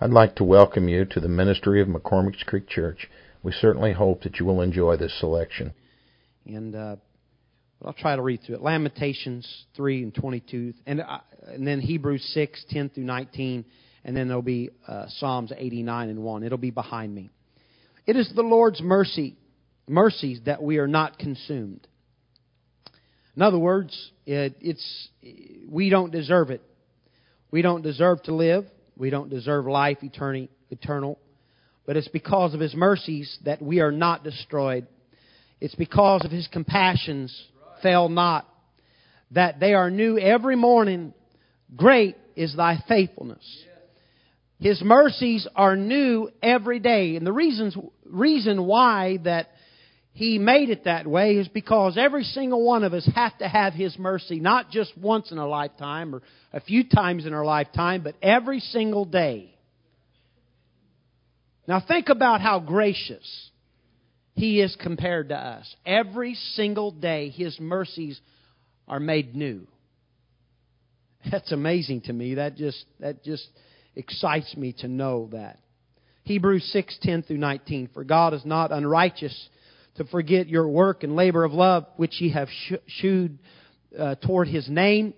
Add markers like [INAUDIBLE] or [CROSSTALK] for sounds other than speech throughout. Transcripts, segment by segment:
I'd like to welcome you to the ministry of McCormick's Creek Church. We certainly hope that you will enjoy this selection. And uh, I'll try to read through it. Lamentations 3 and 22, and, uh, and then Hebrews 6, 10 through 19, and then there'll be uh, Psalms 89 and 1. It'll be behind me. It is the Lord's mercy, mercies that we are not consumed. In other words, it, it's we don't deserve it. We don't deserve to live. We don't deserve life eternal. But it's because of His mercies that we are not destroyed. It's because of His compassions fail not. That they are new every morning. Great is thy faithfulness. His mercies are new every day. And the reasons, reason why that he made it that way is because every single one of us have to have His mercy, not just once in a lifetime or a few times in our lifetime, but every single day. Now think about how gracious He is compared to us. Every single day, His mercies are made new. That's amazing to me. That just, that just excites me to know that. Hebrews 6, 10 through 19. For God is not unrighteous to forget your work and labor of love which ye have shewed uh, toward his name,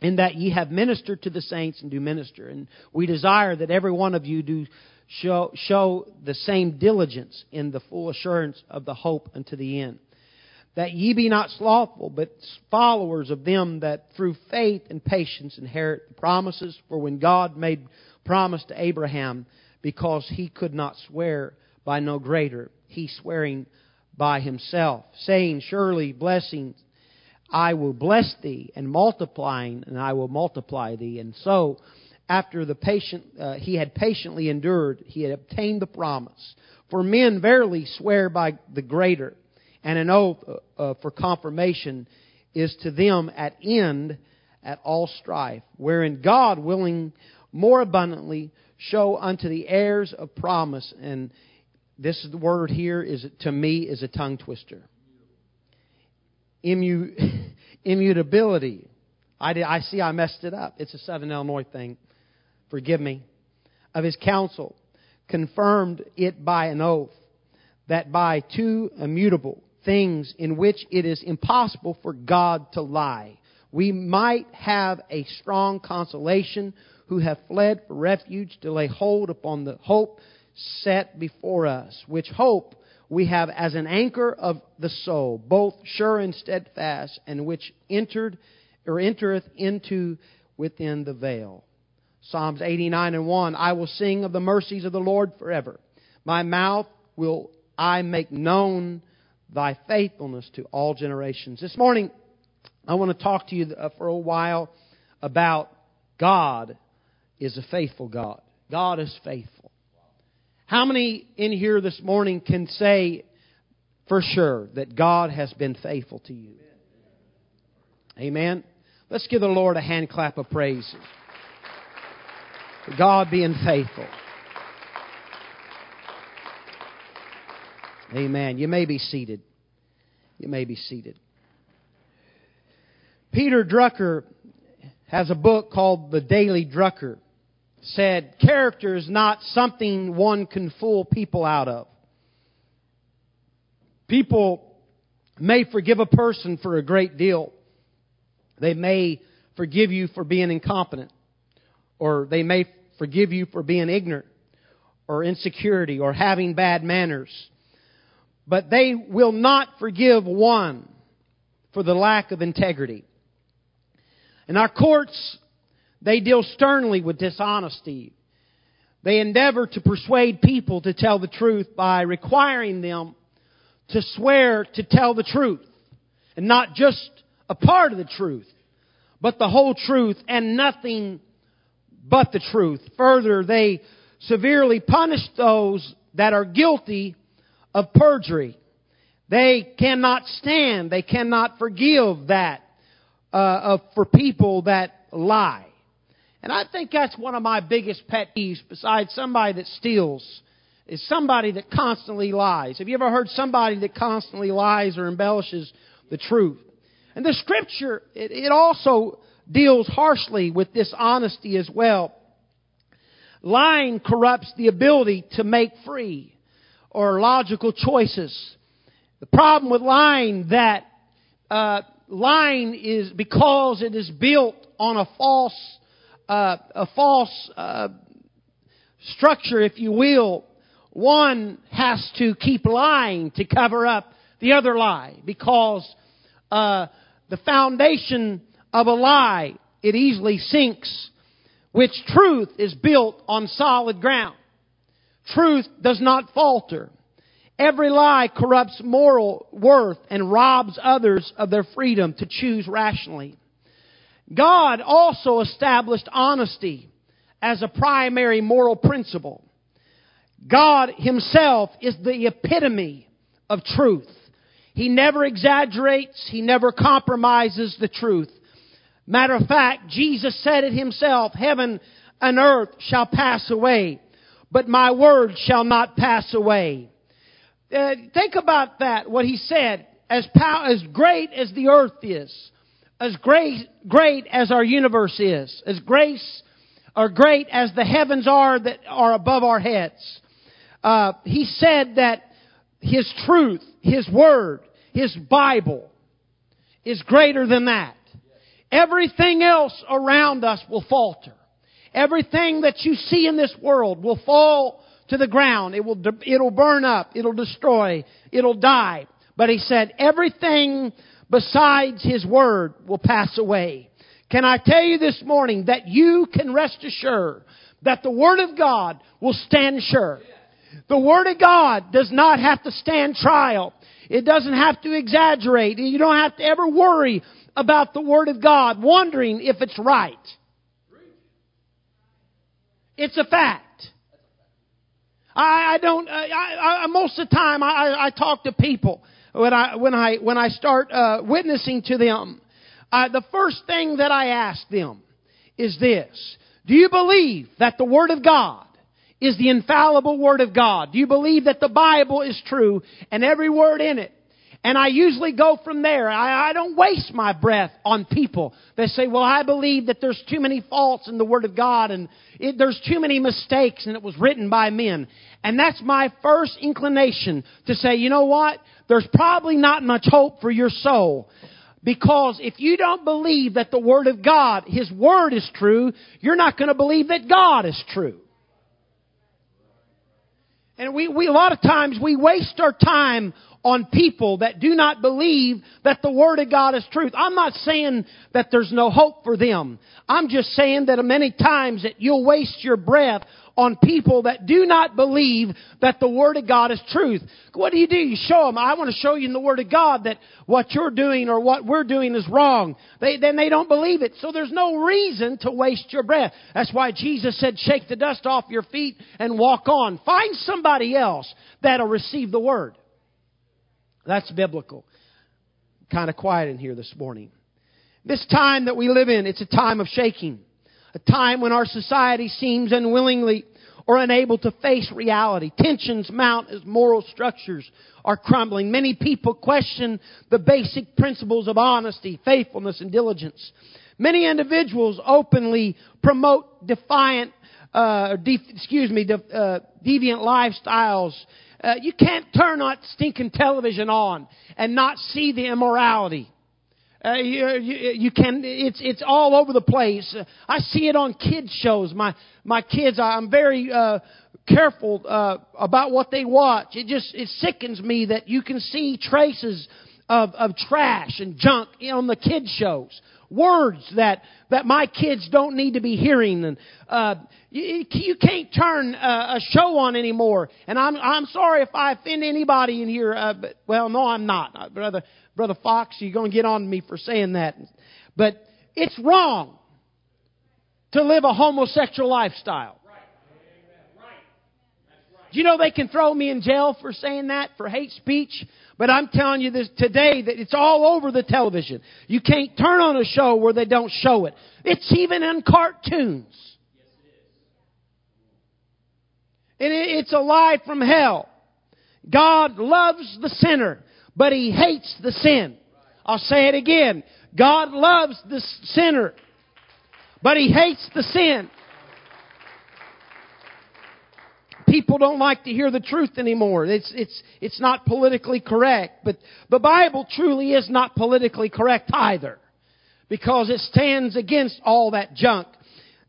in that ye have ministered to the saints and do minister. And we desire that every one of you do show, show the same diligence in the full assurance of the hope unto the end. That ye be not slothful, but followers of them that through faith and patience inherit the promises. For when God made promise to Abraham, because he could not swear by no greater, he swearing by himself, saying, Surely blessing I will bless thee, and multiplying, and I will multiply thee. And so, after the patient, uh, he had patiently endured, he had obtained the promise. For men verily swear by the greater, and an oath uh, uh for confirmation is to them at end at all strife, wherein God willing more abundantly show unto the heirs of promise and this word here is to me is a tongue twister. Immu, [LAUGHS] immutability. I, did, I see I messed it up. It's a Southern Illinois thing. Forgive me. Of his counsel, confirmed it by an oath, that by two immutable things in which it is impossible for God to lie, we might have a strong consolation who have fled for refuge to lay hold upon the hope set before us, which hope we have as an anchor of the soul, both sure and steadfast, and which entered or entereth into within the veil. Psalms 89 and 1, I will sing of the mercies of the Lord forever. My mouth will I make known thy faithfulness to all generations. This morning, I want to talk to you uh, for a while about God is a faithful God. God is faithful. How many in here this morning can say for sure that God has been faithful to you? Amen. Let's give the Lord a hand clap of praise. God being faithful. Amen. You may be seated. You may be seated. Peter Drucker has a book called The Daily Drucker said, character is not something one can fool people out of. People may forgive a person for a great deal. They may forgive you for being incompetent, or they may forgive you for being ignorant, or insecurity, or having bad manners. But they will not forgive one for the lack of integrity. And our courts they deal sternly with dishonesty. They endeavor to persuade people to tell the truth by requiring them to swear to tell the truth. And not just a part of the truth, but the whole truth and nothing but the truth. Further, they severely punish those that are guilty of perjury. They cannot stand, they cannot forgive that uh, for people that lie. And I think that's one of my biggest pet peeves, besides somebody that steals, is somebody that constantly lies. Have you ever heard somebody that constantly lies or embellishes the truth? And the scripture, it, it also deals harshly with dishonesty as well. lying corrupts the ability to make free or logical choices. The problem with lying that uh, lying is because it is built on a false uh, a false uh, structure, if you will. One has to keep lying to cover up the other lie because uh, the foundation of a lie it easily sinks, which truth is built on solid ground. Truth does not falter. Every lie corrupts moral worth and robs others of their freedom to choose rationally. God also established honesty as a primary moral principle. God himself is the epitome of truth. He never exaggerates. He never compromises the truth. Matter of fact, Jesus said it himself, heaven and earth shall pass away, but my word shall not pass away. Uh, think about that, what he said. As, pow- as great as the earth is, as great, great as our universe is, as grace or great as the heavens are that are above our heads. Uh, he said that his truth, his word, his Bible is greater than that. Everything else around us will falter. Everything that you see in this world will fall to the ground. It will, it'll burn up. It'll destroy. It'll die. But he said, everything besides his word will pass away. Can I tell you this morning that you can rest assured that the word of God will stand sure. The word of God does not have to stand trial. It doesn't have to exaggerate. You don't have to ever worry about the word of God, wondering if it's right. It's a fact. I, I don't. I, I, most of the time, I, I talk to people when I when I when I start uh, witnessing to them. Uh, the first thing that I ask them is this: Do you believe that the Word of God is the infallible Word of God? Do you believe that the Bible is true and every word in it? And I usually go from there. I, I don't waste my breath on people that say, well, I believe that there's too many faults in the Word of God and it, there's too many mistakes and it was written by men. And that's my first inclination to say, you know what? There's probably not much hope for your soul. Because if you don't believe that the Word of God, His Word is true, you're not going to believe that God is true. And we, we, a lot of times we waste our time on people that do not believe that the Word of God is truth. I'm not saying that there's no hope for them. I'm just saying that many times that you'll waste your breath on people that do not believe that the Word of God is truth. What do you do? You show them, I want to show you in the Word of God that what you're doing or what we're doing is wrong. They, then they don't believe it. So there's no reason to waste your breath. That's why Jesus said, shake the dust off your feet and walk on. Find somebody else that'll receive the Word. That's biblical. Kind of quiet in here this morning. This time that we live in, it's a time of shaking. A time when our society seems unwillingly or unable to face reality. Tensions mount as moral structures are crumbling. Many people question the basic principles of honesty, faithfulness, and diligence. Many individuals openly promote defiant, uh, de- excuse me, de- uh, deviant lifestyles uh, you can't turn that stinking television on and not see the immorality. Uh, you, you, can. It's it's all over the place. I see it on kids shows. My my kids. I'm very uh, careful uh, about what they watch. It just it sickens me that you can see traces of of trash and junk on the kids shows words that that my kids don't need to be hearing and uh you, you can't turn uh, a show on anymore and i'm i'm sorry if i offend anybody in here uh, but well no i'm not brother brother fox you're going to get on me for saying that but it's wrong to live a homosexual lifestyle you know they can throw me in jail for saying that, for hate speech? But I'm telling you this today that it's all over the television. You can't turn on a show where they don't show it. It's even in cartoons. And it's a lie from hell. God loves the sinner, but He hates the sin. I'll say it again. God loves the sinner, but He hates the sin. people don't like to hear the truth anymore. It's, it's, it's not politically correct. But the Bible truly is not politically correct either. Because it stands against all that junk.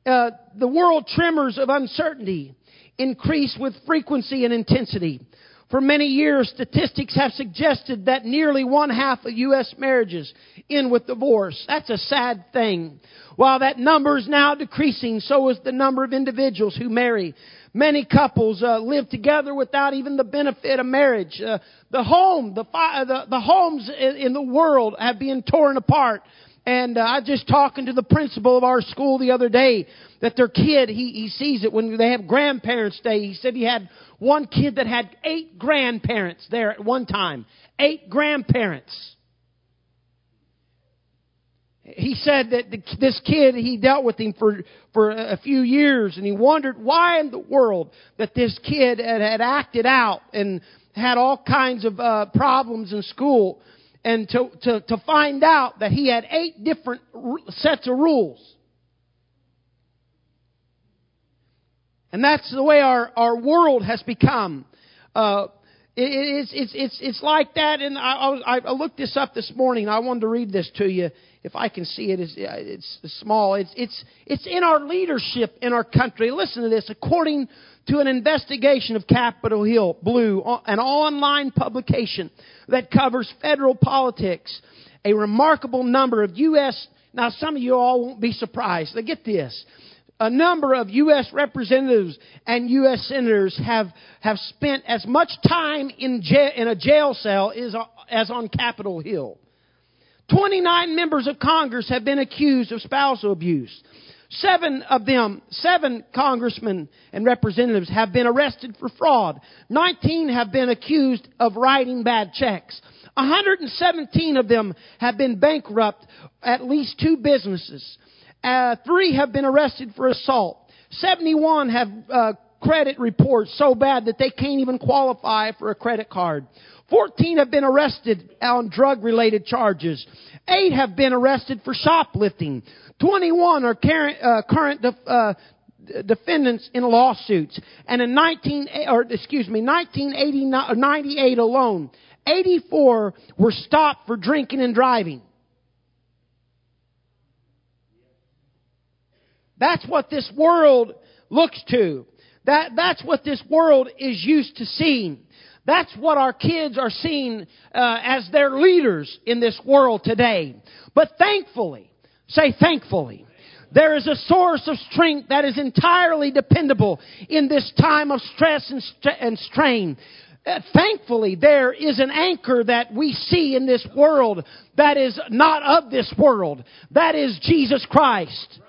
Uh, the world tremors of uncertainty increase with frequency and intensity. For many years, statistics have suggested that nearly one half of U.S. marriages end with divorce. That's a sad thing. While that number is now decreasing, so is the number of individuals who marry. Many couples uh, live together without even the benefit of marriage. Uh, the home, the, the, the homes in the world have been torn apart. And uh, I was just talking to the principal of our school the other day that their kid, he, he sees it when they have grandparents day. He said he had one kid that had eight grandparents there at one time. Eight grandparents. He said that the, this kid, he dealt with him for, for a few years and he wondered why in the world that this kid had, had acted out and had all kinds of uh, problems in school and to, to, to find out that he had eight different sets of rules. And that's the way our, our world has become. Uh, it, it's, it's, it's, it's like that, and I, I, I looked this up this morning. I wanted to read this to you. If I can see it, it's, it's small. It's, it's, it's in our leadership in our country. Listen to this. According to an investigation of Capitol Hill Blue, an online publication that covers federal politics. A remarkable number of U.S. Now, some of you all won't be surprised. Now, get this. A number of U.S. representatives and U.S. senators have, have spent as much time in, jail, in a jail cell as, as on Capitol Hill. 29 members of Congress have been accused of spousal abuse. Seven of them, seven congressmen and representatives have been arrested for fraud. 19 have been accused of writing bad checks. 117 of them have been bankrupt at least two businesses. Uh, three have been arrested for assault. 71 have uh, credit reports so bad that they can't even qualify for a credit card. 14 have been arrested on drug related charges. Eight have been arrested for shoplifting. 21 are current, uh, current uh, defendants in lawsuits. And in 19, or excuse me, 1998 alone, 84 were stopped for drinking and driving. That's what this world looks to. That, that's what this world is used to seeing. That's what our kids are seeing uh, as their leaders in this world today. But thankfully, say thankfully, there is a source of strength that is entirely dependable in this time of stress and, st- and strain. Uh, thankfully, there is an anchor that we see in this world that is not of this world. That is Jesus Christ.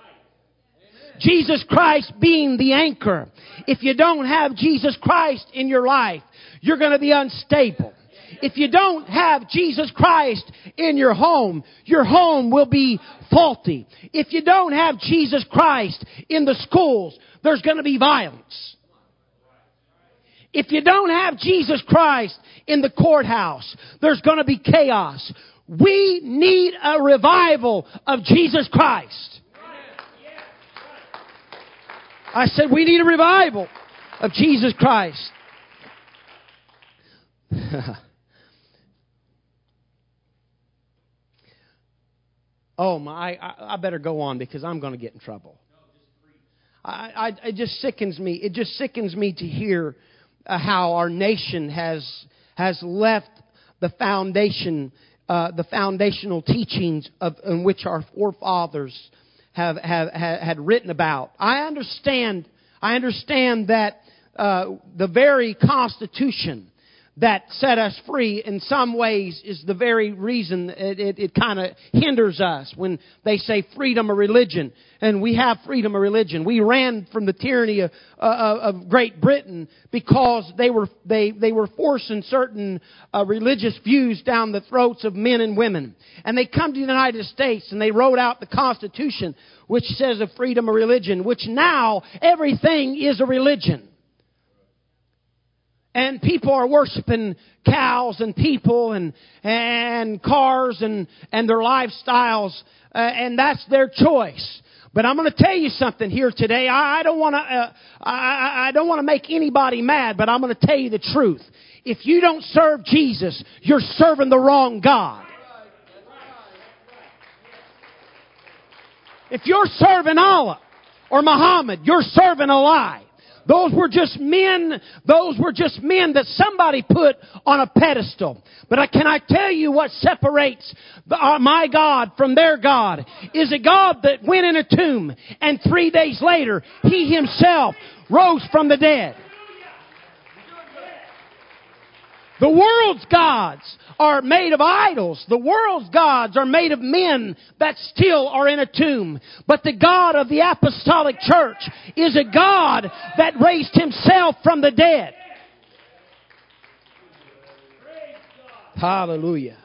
Jesus Christ being the anchor. If you don't have Jesus Christ in your life, you're going to be unstable. If you don't have Jesus Christ in your home, your home will be faulty. If you don't have Jesus Christ in the schools, there's going to be violence. If you don't have Jesus Christ in the courthouse, there's going to be chaos. We need a revival of Jesus Christ. I said we need a revival of Jesus Christ. [LAUGHS] oh my! I, I, better go on because I'm going to get in trouble. I, I, it just sickens me. It just sickens me to hear uh, how our nation has has left the foundation, uh, the foundational teachings of in which our forefathers have, have, had written about. I understand. I understand that uh, the very Constitution that set us free in some ways is the very reason it, it, it kind of hinders us when they say freedom of religion. And we have freedom of religion. We ran from the tyranny of, uh, of Great Britain because they were, they, they were forcing certain uh, religious views down the throats of men and women. And they come to the United States and they wrote out the Constitution which says of freedom of religion, which now everything is a religion and people are worshiping cows and people and and cars and and their lifestyles uh, and that's their choice But I'm going to tell you something here today. I, don't want to. Uh, I, I don't want to make anybody mad, but I'm going to tell you the truth. If you don't serve Jesus, you're serving the wrong God. If you're serving Allah or Muhammad, you're serving a lie. Those were just men, those were just men that somebody put on a pedestal. But I, can I tell you what separates the, uh, my God from their God? Is a God that went in a tomb and three days later, He Himself rose from the dead. The world's gods are made of idols. The world's gods are made of men that still are in a tomb. But the God of the apostolic church is a God that raised himself from the dead. Hallelujah.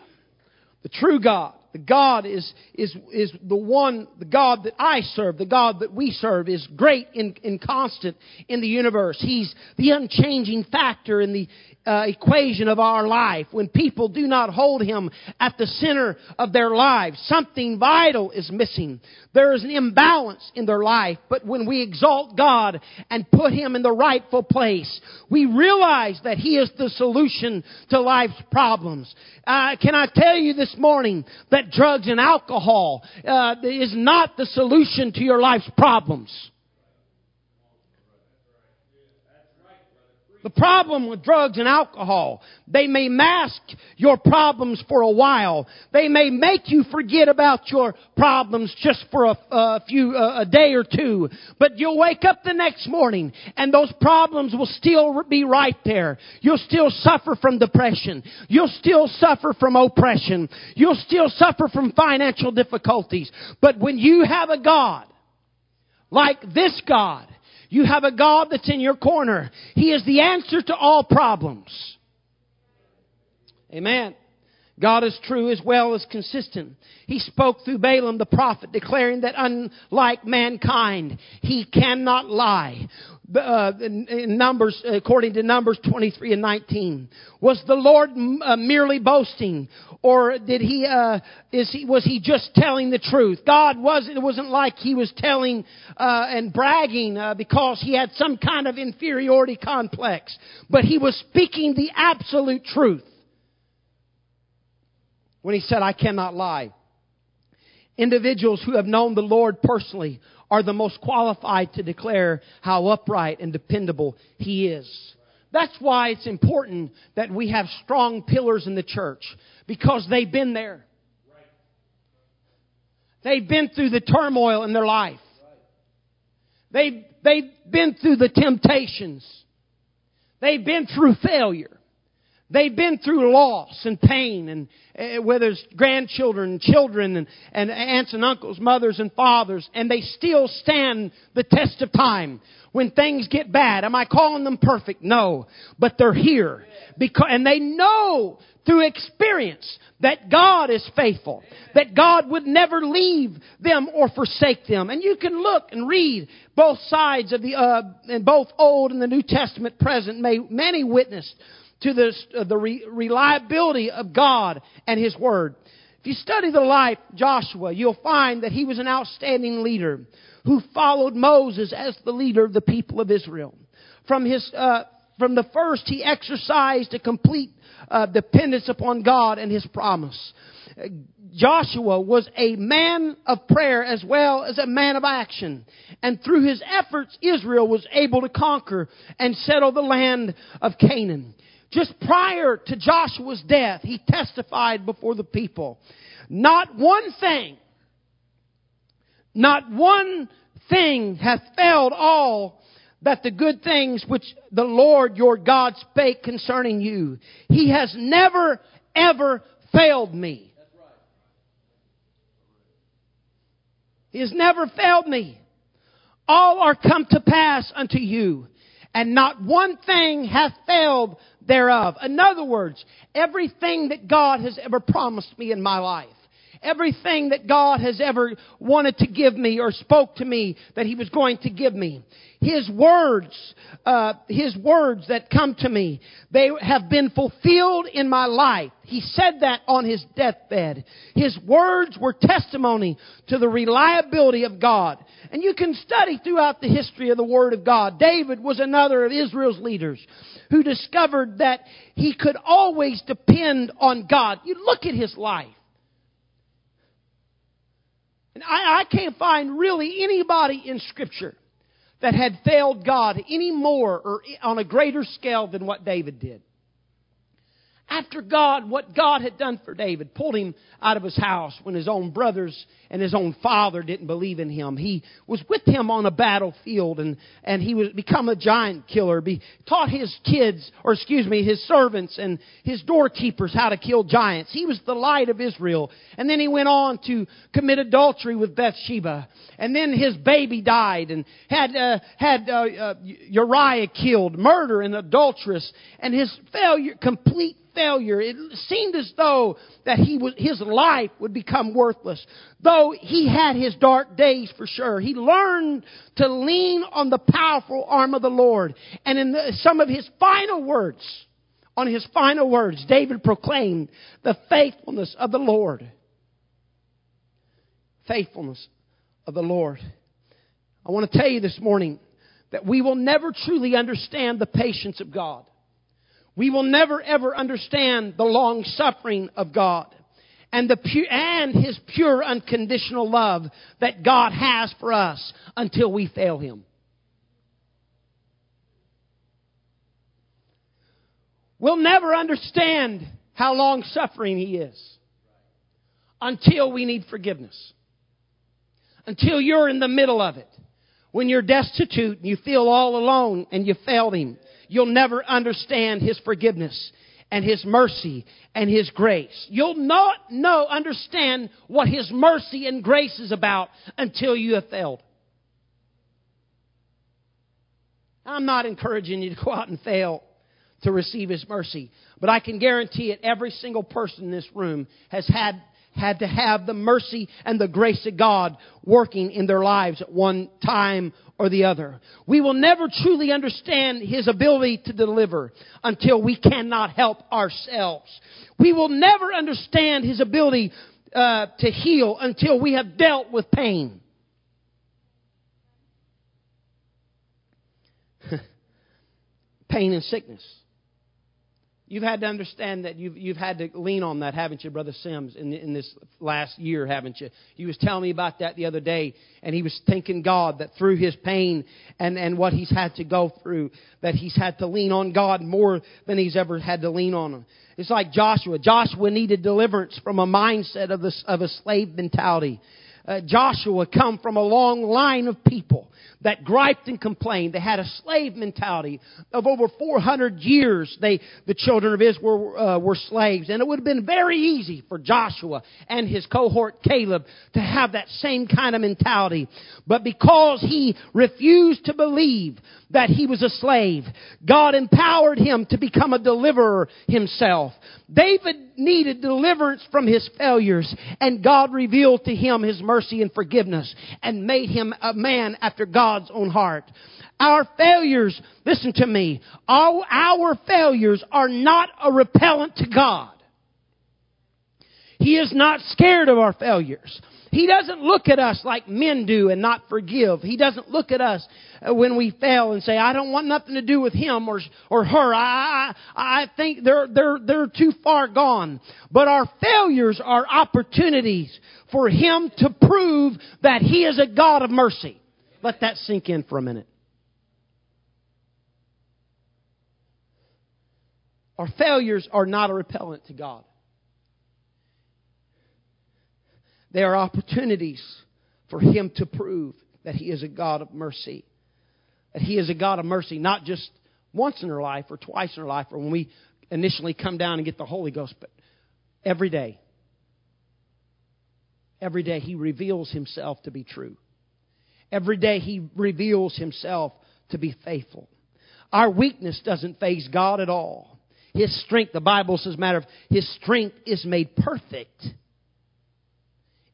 The true God the God is, is, is the one, the God that I serve, the God that we serve is great and, and constant in the universe. He's the unchanging factor in the, uh, equation of our life. When people do not hold Him at the center of their lives, something vital is missing. There is an imbalance in their life. But when we exalt God and put Him in the rightful place, we realize that He is the solution to life's problems. Uh, can I tell you this morning that drugs and alcohol uh, is not the solution to your life's problems? The problem with drugs and alcohol, they may mask your problems for a while. They may make you forget about your problems just for a, a few, a day or two. But you'll wake up the next morning and those problems will still be right there. You'll still suffer from depression. You'll still suffer from oppression. You'll still suffer from financial difficulties. But when you have a God, like this God, you have a God that's in your corner. He is the answer to all problems. Amen. God is true as well as consistent. He spoke through Balaam the prophet, declaring that unlike mankind, he cannot lie. Uh, in Numbers, according to Numbers 23 and 19, was the Lord uh, merely boasting, or did he, uh, is he, was he just telling the truth? God was, it wasn't like he was telling, uh, and bragging, uh, because he had some kind of inferiority complex. But he was speaking the absolute truth. When he said, I cannot lie. Individuals who have known the Lord personally are the most qualified to declare how upright and dependable he is. That's why it's important that we have strong pillars in the church because they've been there. They've been through the turmoil in their life. They've, they've been through the temptations. They've been through failure. They've been through loss and pain and uh, whether it's grandchildren, children, and, and aunts and uncles, mothers and fathers, and they still stand the test of time when things get bad. Am I calling them perfect? No. But they're here. Because, and they know through experience that God is faithful, that God would never leave them or forsake them. And you can look and read both sides of the, uh, in both Old and the New Testament present, may many witness to this, uh, the re- reliability of God and His Word. If you study the life of Joshua, you'll find that he was an outstanding leader who followed Moses as the leader of the people of Israel. From his, uh, from the first, he exercised a complete uh, dependence upon God and His promise. Joshua was a man of prayer as well as a man of action. And through his efforts, Israel was able to conquer and settle the land of Canaan. Just prior to Joshua's death, he testified before the people. Not one thing, not one thing hath failed all that the good things which the Lord your God spake concerning you. He has never, ever failed me. He has never failed me. All are come to pass unto you, and not one thing hath failed thereof. In other words, everything that God has ever promised me in my life, everything that God has ever wanted to give me or spoke to me that He was going to give me. His words, uh, His words that come to me, they have been fulfilled in my life. He said that on His deathbed. His words were testimony to the reliability of God. And you can study throughout the history of the Word of God. David was another of Israel's leaders who discovered that he could always depend on God. You look at his life. And I, I can't find really anybody in Scripture that had failed God any more or on a greater scale than what David did after God, what God had done for David, pulled him out of his house when his own brothers and his own father didn't believe in him. He was with him on a battlefield and, and he was become a giant killer. Be, taught his kids, or excuse me, his servants and his doorkeepers how to kill giants. He was the light of Israel. And then he went on to commit adultery with Bathsheba. And then his baby died and had, uh, had, uh, uh, Uriah killed, murder and adulteress. And his failure, complete failure. It seemed as though that he was, his life would become worthless. Though he had his dark days for sure. He learned to lean on the powerful arm of the Lord. And in the, some of his final words, on his final words, David proclaimed the faithfulness of the Lord. Faithfulness of the Lord. I want to tell you this morning that we will never truly understand the patience of God. We will never ever understand the long suffering of God and the pu- and His pure unconditional love that God has for us until we fail Him. We'll never understand how long suffering He is until we need forgiveness. Until you're in the middle of it. When you're destitute and you feel all alone and you failed Him you'll never understand His forgiveness and His mercy and His grace. You'll not know, understand what His mercy and grace is about until you have failed. I'm not encouraging you to go out and fail to receive His mercy, but I can guarantee it every single person in this room has had had to have the mercy and the grace of God working in their lives at one time or the other. We will never truly understand His ability to deliver until we cannot help ourselves. We will never understand His ability uh, to heal until we have dealt with pain. [LAUGHS] pain and sickness. You've had to understand that you've, you've had to lean on that, haven't you, Brother Sims, in, in this last year, haven't you? He was telling me about that the other day, and he was thanking God that through his pain and, and what he's had to go through, that he's had to lean on God more than he's ever had to lean on him. It's like Joshua. Joshua needed deliverance from a mindset of, this, of a slave mentality. Uh, Joshua come from a long line of people that griped and complained. They had a slave mentality of over 400 years. They, the children of Israel uh, were slaves. And it would have been very easy for Joshua and his cohort Caleb to have that same kind of mentality. But because he refused to believe that he was a slave, God empowered him to become a deliverer himself. David needed deliverance from his failures and God revealed to him his mercy and forgiveness and made him a man after God's own heart. Our failures, listen to me, all our failures are not a repellent to God. He is not scared of our failures. He doesn't look at us like men do and not forgive. He doesn't look at us uh, when we fail and say, I don't want nothing to do with him or, or her. I, I, I think they're, they're, they're too far gone. But our failures are opportunities for him to prove that he is a God of mercy. Let that sink in for a minute. Our failures are not a repellent to God. They are opportunities for Him to prove that He is a God of mercy. That He is a God of mercy, not just once in our life or twice in our life or when we initially come down and get the Holy Ghost, but every day. Every day He reveals Himself to be true. Every day He reveals Himself to be faithful. Our weakness doesn't faze God at all. His strength, the Bible says, matter of His strength is made perfect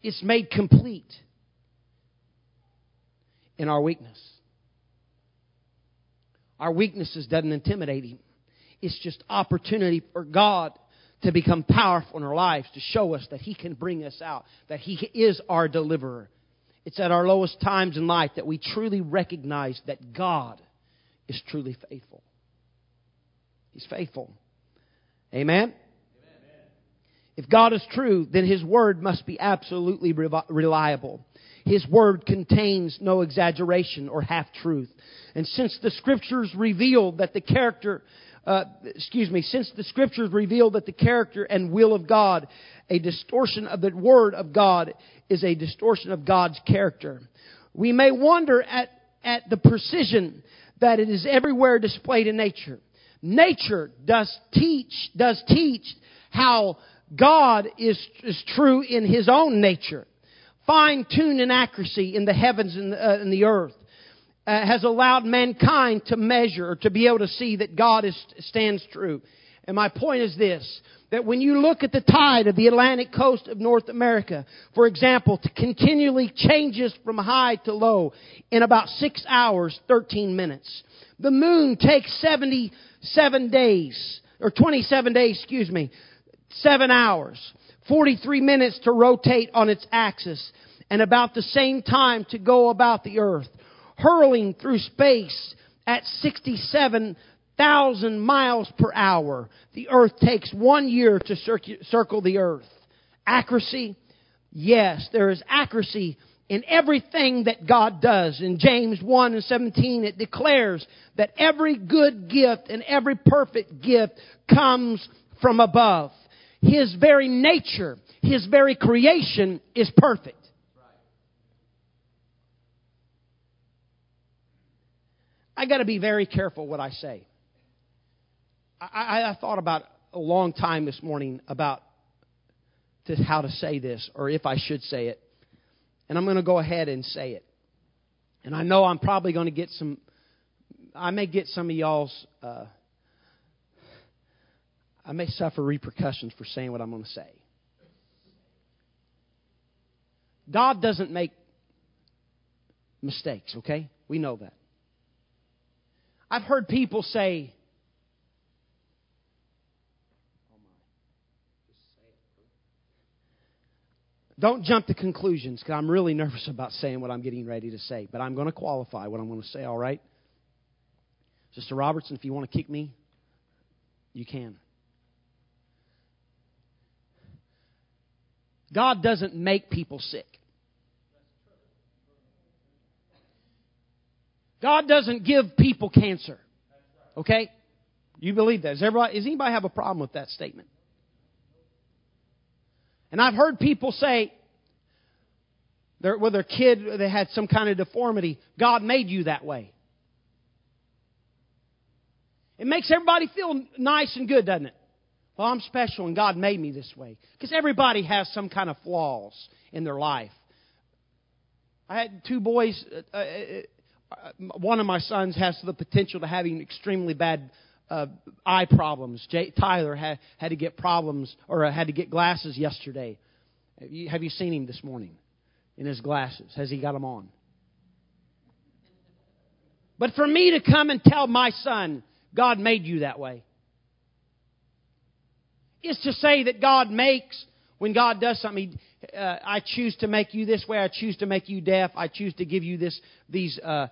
It's made complete in our weakness. Our weaknesses doesn't intimidate him. It's just opportunity for God to become powerful in our lives, to show us that He can bring us out, that He is our deliverer. It's at our lowest times in life that we truly recognize that God is truly faithful. He's faithful. Amen? If God is true, then His Word must be absolutely reliable. His Word contains no exaggeration or half truth. And since the Scriptures reveal that the character uh, excuse me, since the scriptures reveal that the character and will of God, a distortion of the word of God is a distortion of God's character. We may wonder at, at the precision that it is everywhere displayed in nature. Nature does teach, does teach how God is, is true in His own nature. Fine tuned in accuracy in the heavens and the, uh, and the earth uh, has allowed mankind to measure, to be able to see that God is, stands true. And my point is this, that when you look at the tide of the Atlantic coast of North America, for example, it continually changes from high to low in about six hours, 13 minutes. The moon takes 77 days, or 27 days, excuse me, seven hours, 43 minutes to rotate on its axis, and about the same time to go about the earth hurling through space at 67,000 miles per hour. The earth takes one year to circle the earth. Accuracy? Yes, there is accuracy in everything that God does. In James 1 and 17, it declares that every good gift and every perfect gift comes from above. His very nature, His very creation is perfect. I got to be very careful what I say. I, I, I, thought about a long time this morning about to how to say this or if I should say it. And I'm going to go ahead and say it. And I know I'm probably going to get some, I may get some of y'all's, uh, I may suffer repercussions for saying what I'm going to say. God doesn't make mistakes, okay? We know that. I've heard people say, Don't jump to conclusions because I'm really nervous about saying what I'm getting ready to say, but I'm going to qualify what I'm going to say, all right? Sister Robertson, if you want to kick me, you can. God doesn't make people sick. God doesn't give people cancer. Okay? You believe that? Does, everybody, does anybody have a problem with that statement? And I've heard people say, with their kid, they had some kind of deformity. God made you that way. It makes everybody feel nice and good, doesn't it? Well, I'm special and God made me this way. Because everybody has some kind of flaws in their life. I had two boys, uh, uh uh, one of my sons has the potential to having extremely bad uh, eye problems. Jay, Tyler had, had to get problems or uh, had to get glasses yesterday. Have you, have you seen him this morning in his glasses? Has he got them on? But for me to come and tell my son, God made you that way, is to say that God makes, when God does something, uh, I choose to make you this way. I choose to make you deaf. I choose to give you this these uh,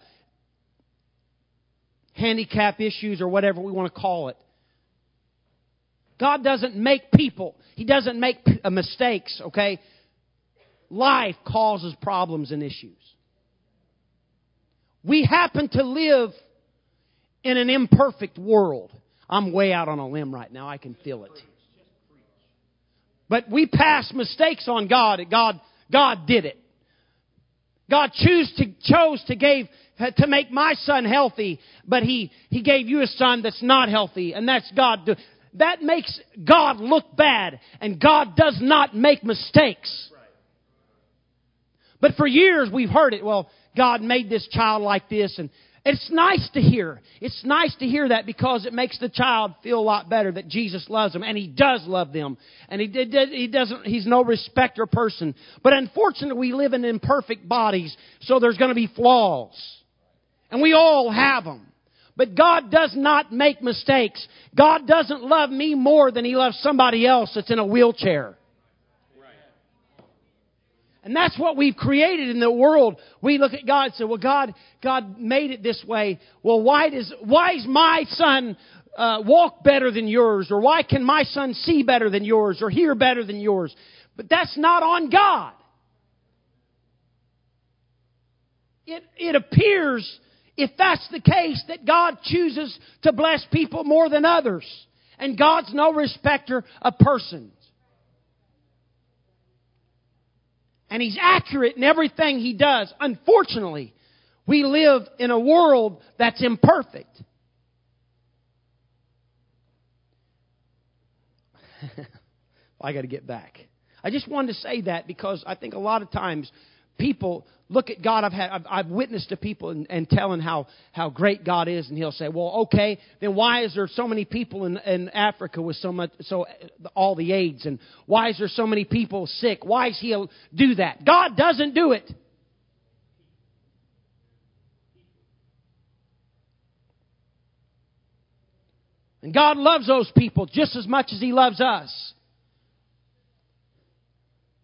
handicap issues or whatever we want to call it. God doesn't make people. He doesn't make uh, mistakes. Okay, life causes problems and issues. We happen to live in an imperfect world. I'm way out on a limb right now. I can feel it. But we pass mistakes on God. God, God did it. God choose to, chose to give, to make my son healthy, but he, he gave you a son that's not healthy, and that's God. That makes God look bad, and God does not make mistakes. But for years we've heard it, well, God made this child like this, and It's nice to hear. It's nice to hear that because it makes the child feel a lot better that Jesus loves them and He does love them. And He, he doesn't, He's no respecter person. But unfortunately we live in imperfect bodies, so there's going to be flaws. And we all have them. But God does not make mistakes. God doesn't love me more than He loves somebody else that's in a wheelchair. And that's what we've created in the world. We look at God and say, well, God, God made it this way. Well, why does, why is my son uh, walk better than yours? Or why can my son see better than yours? Or hear better than yours? But that's not on God. It, it appears, if that's the case, that God chooses to bless people more than others. And God's no respecter of persons. And he's accurate in everything he does. Unfortunately, we live in a world that's imperfect. [LAUGHS] I got to get back. I just wanted to say that because I think a lot of times people look at God. I've had, I've, I've witnessed to people and, and telling how, how great God is, and he'll say, well, okay, then why is there so many people in, in Africa with so much, so all the AIDS, and why is there so many people sick? Why is he'll do that? God doesn't do it. And God loves those people just as much as He loves us.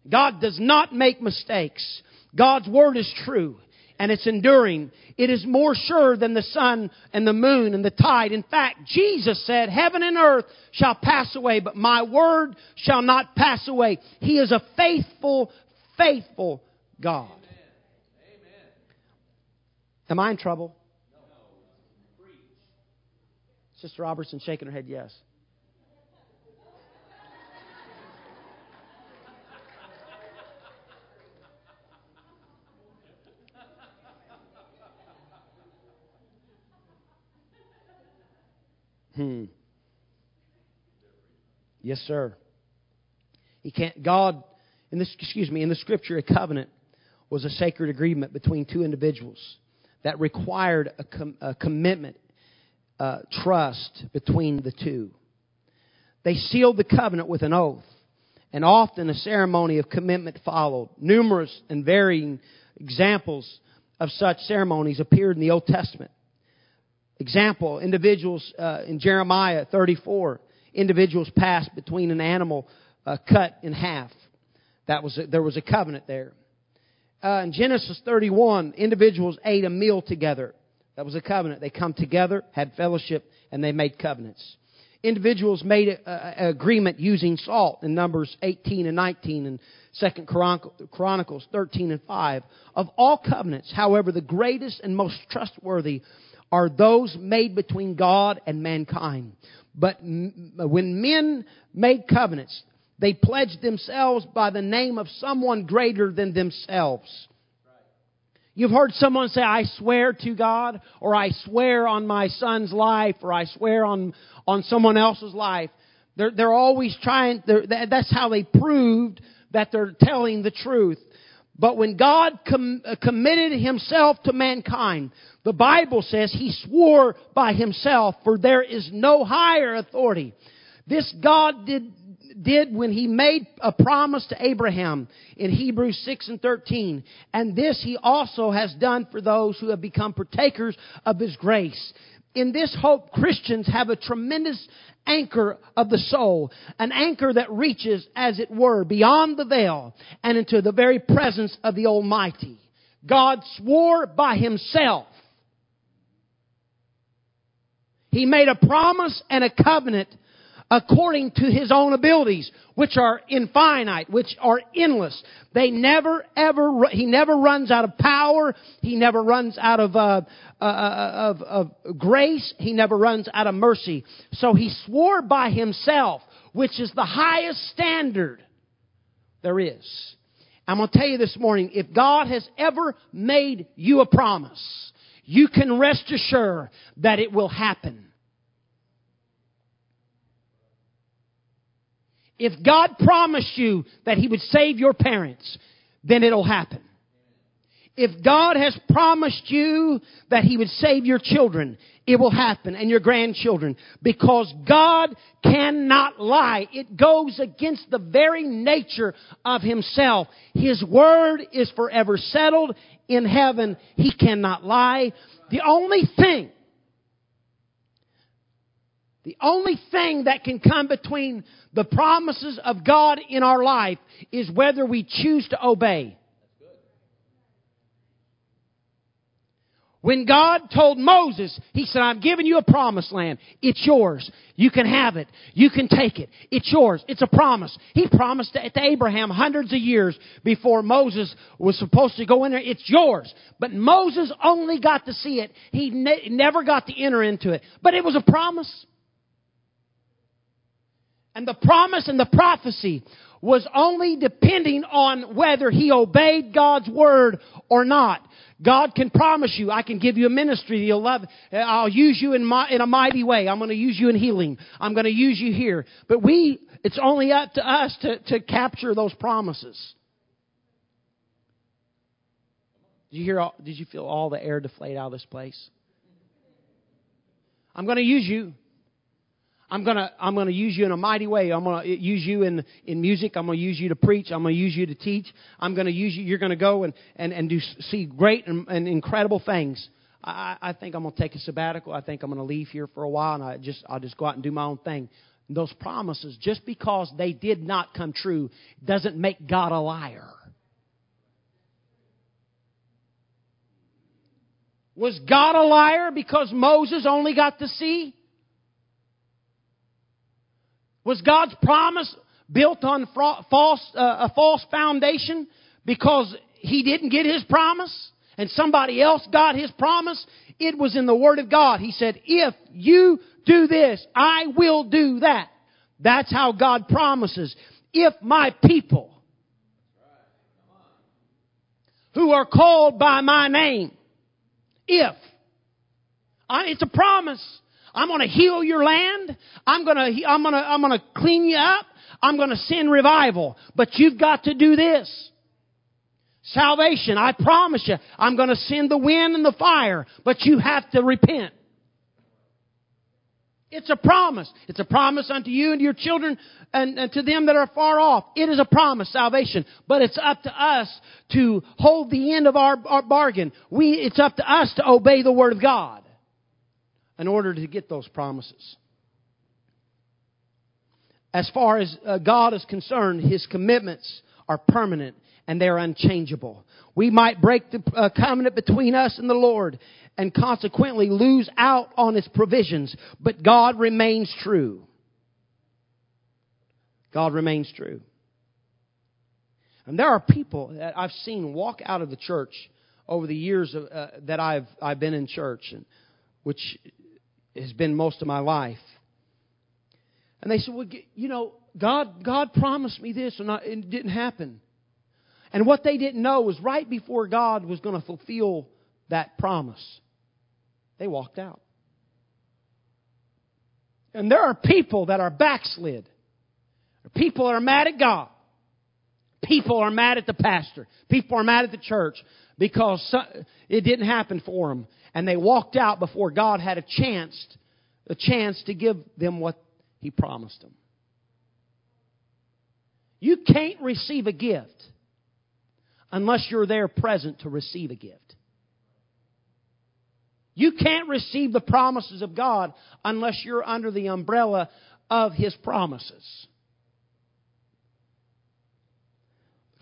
God does not make mistakes. God's word is true and it's enduring. It is more sure than the sun and the moon and the tide. In fact, Jesus said, heaven and earth shall pass away, but my word shall not pass away. He is a faithful, faithful God. Amen. Am I in trouble? No. Sister Robertson shaking her head yes. Hmm. Yes, sir. He can't. God, in this, excuse me, in the Scripture, a covenant was a sacred agreement between two individuals that required a, com, a commitment, uh, trust between the two. They sealed the covenant with an oath, and often a ceremony of commitment followed. Numerous and varying examples of such ceremonies appeared in the Old Testament. Example, individuals uh, in Jeremiah 34, individuals passed between an animal uh, cut in half. That was a, there was a covenant there. Uh, in Genesis 31, individuals ate a meal together. That was a covenant. They come together, had fellowship, and they made covenants. Individuals made an agreement using salt in Numbers 18 and 19 and Second Chronicles 13 and 5. Of all covenants, however, the greatest and most trustworthy are those made between God and mankind. But when men made covenants, they pledged themselves by the name of someone greater than themselves. You've heard someone say, I swear to God, or I swear on my son's life, or I swear on, on someone else's life. They're, they're always trying, they're, that's how they proved that they're telling the truth. But when God com- uh, committed himself to mankind, the Bible says he swore by himself, for there is no higher authority. This God did, did when he made a promise to Abraham in Hebrews 6 and 13. And this he also has done for those who have become partakers of his grace. In this hope, Christians have a tremendous anchor of the soul, an anchor that reaches, as it were, beyond the veil and into the very presence of the Almighty. God swore by Himself. He made a promise and a covenant according to his own abilities, which are infinite, which are endless. They never ever, he never runs out of power. He never runs out of, uh, uh, uh, of, of grace. He never runs out of mercy. So he swore by himself, which is the highest standard there is. I'm going to tell you this morning, if God has ever made you a promise, you can rest assured that it will happen. If God promised you that He would save your parents, then it'll happen. If God has promised you that He would save your children, it will happen and your grandchildren because God cannot lie. It goes against the very nature of Himself. His word is forever settled in heaven. He cannot lie. The only thing, the only thing that can come between the promises of God in our life is whether we choose to obey. When God told Moses, He said, I'm giving you a promised land. It's yours. You can have it. You can take it. It's yours. It's a promise. He promised it to Abraham hundreds of years before Moses was supposed to go in there. It's yours. But Moses only got to see it. He ne- never got to enter into it. But it was a promise. And the promise and the prophecy was only depending on whether he obeyed God's word or not. God can promise you, I can give you a ministry you'll love. Uh, I'll use you in, my, in a mighty way. I'm going to use you in healing. I'm going to use you here. But we, it's only up to us to, to capture those promises. Did you hear? All, did you feel all the air deflate out of this place? I'm going to use you. I'm gonna I'm gonna use you in a mighty way. I'm gonna use you in in music. I'm gonna use you to preach. I'm gonna use you to teach. I'm gonna use you. You're gonna go and and and do see great and, and incredible things. I, I think I'm gonna take a sabbatical. I think I'm gonna leave here for a while, and I just I'll just go out and do my own thing. Those promises, just because they did not come true, doesn't make God a liar. Was God a liar because Moses only got to see? Was God's promise built on false, uh, a false foundation because he didn't get his promise and somebody else got his promise? It was in the Word of God. He said, if you do this, I will do that. That's how God promises. If my people who are called by my name, if, it's a promise. I'm going to heal your land. I'm going to, I'm going to, I'm going to clean you up. I'm going to send revival. But you've got to do this. Salvation, I promise you, I'm going to send the wind and the fire, but you have to repent. It's a promise. It's a promise unto you and to your children and, and, to them that are far off. It is a promise, salvation. But it's up to us to hold the end of our, our bargain. We, it's up to us to obey the Word of God in order to get those promises. As far as uh, God is concerned, His commitments are permanent and they're unchangeable. We might break the uh, covenant between us and the Lord and consequently lose out on His provisions, but God remains true. God remains true. And there are people that I've seen walk out of the church over the years of, uh, that I've I've been in church, and which has been most of my life. And they said, well, you know, God, God promised me this and it didn't happen. And what they didn't know was right before God was going to fulfill that promise, they walked out. And there are people that are backslid. People are mad at God. People are mad at the pastor. People are mad at the church because it didn't happen for them and they walked out before God had a chance, a chance to give them what He promised them. You can't receive a gift unless you're there present to receive a gift. You can't receive the promises of God unless you're under the umbrella of His promises.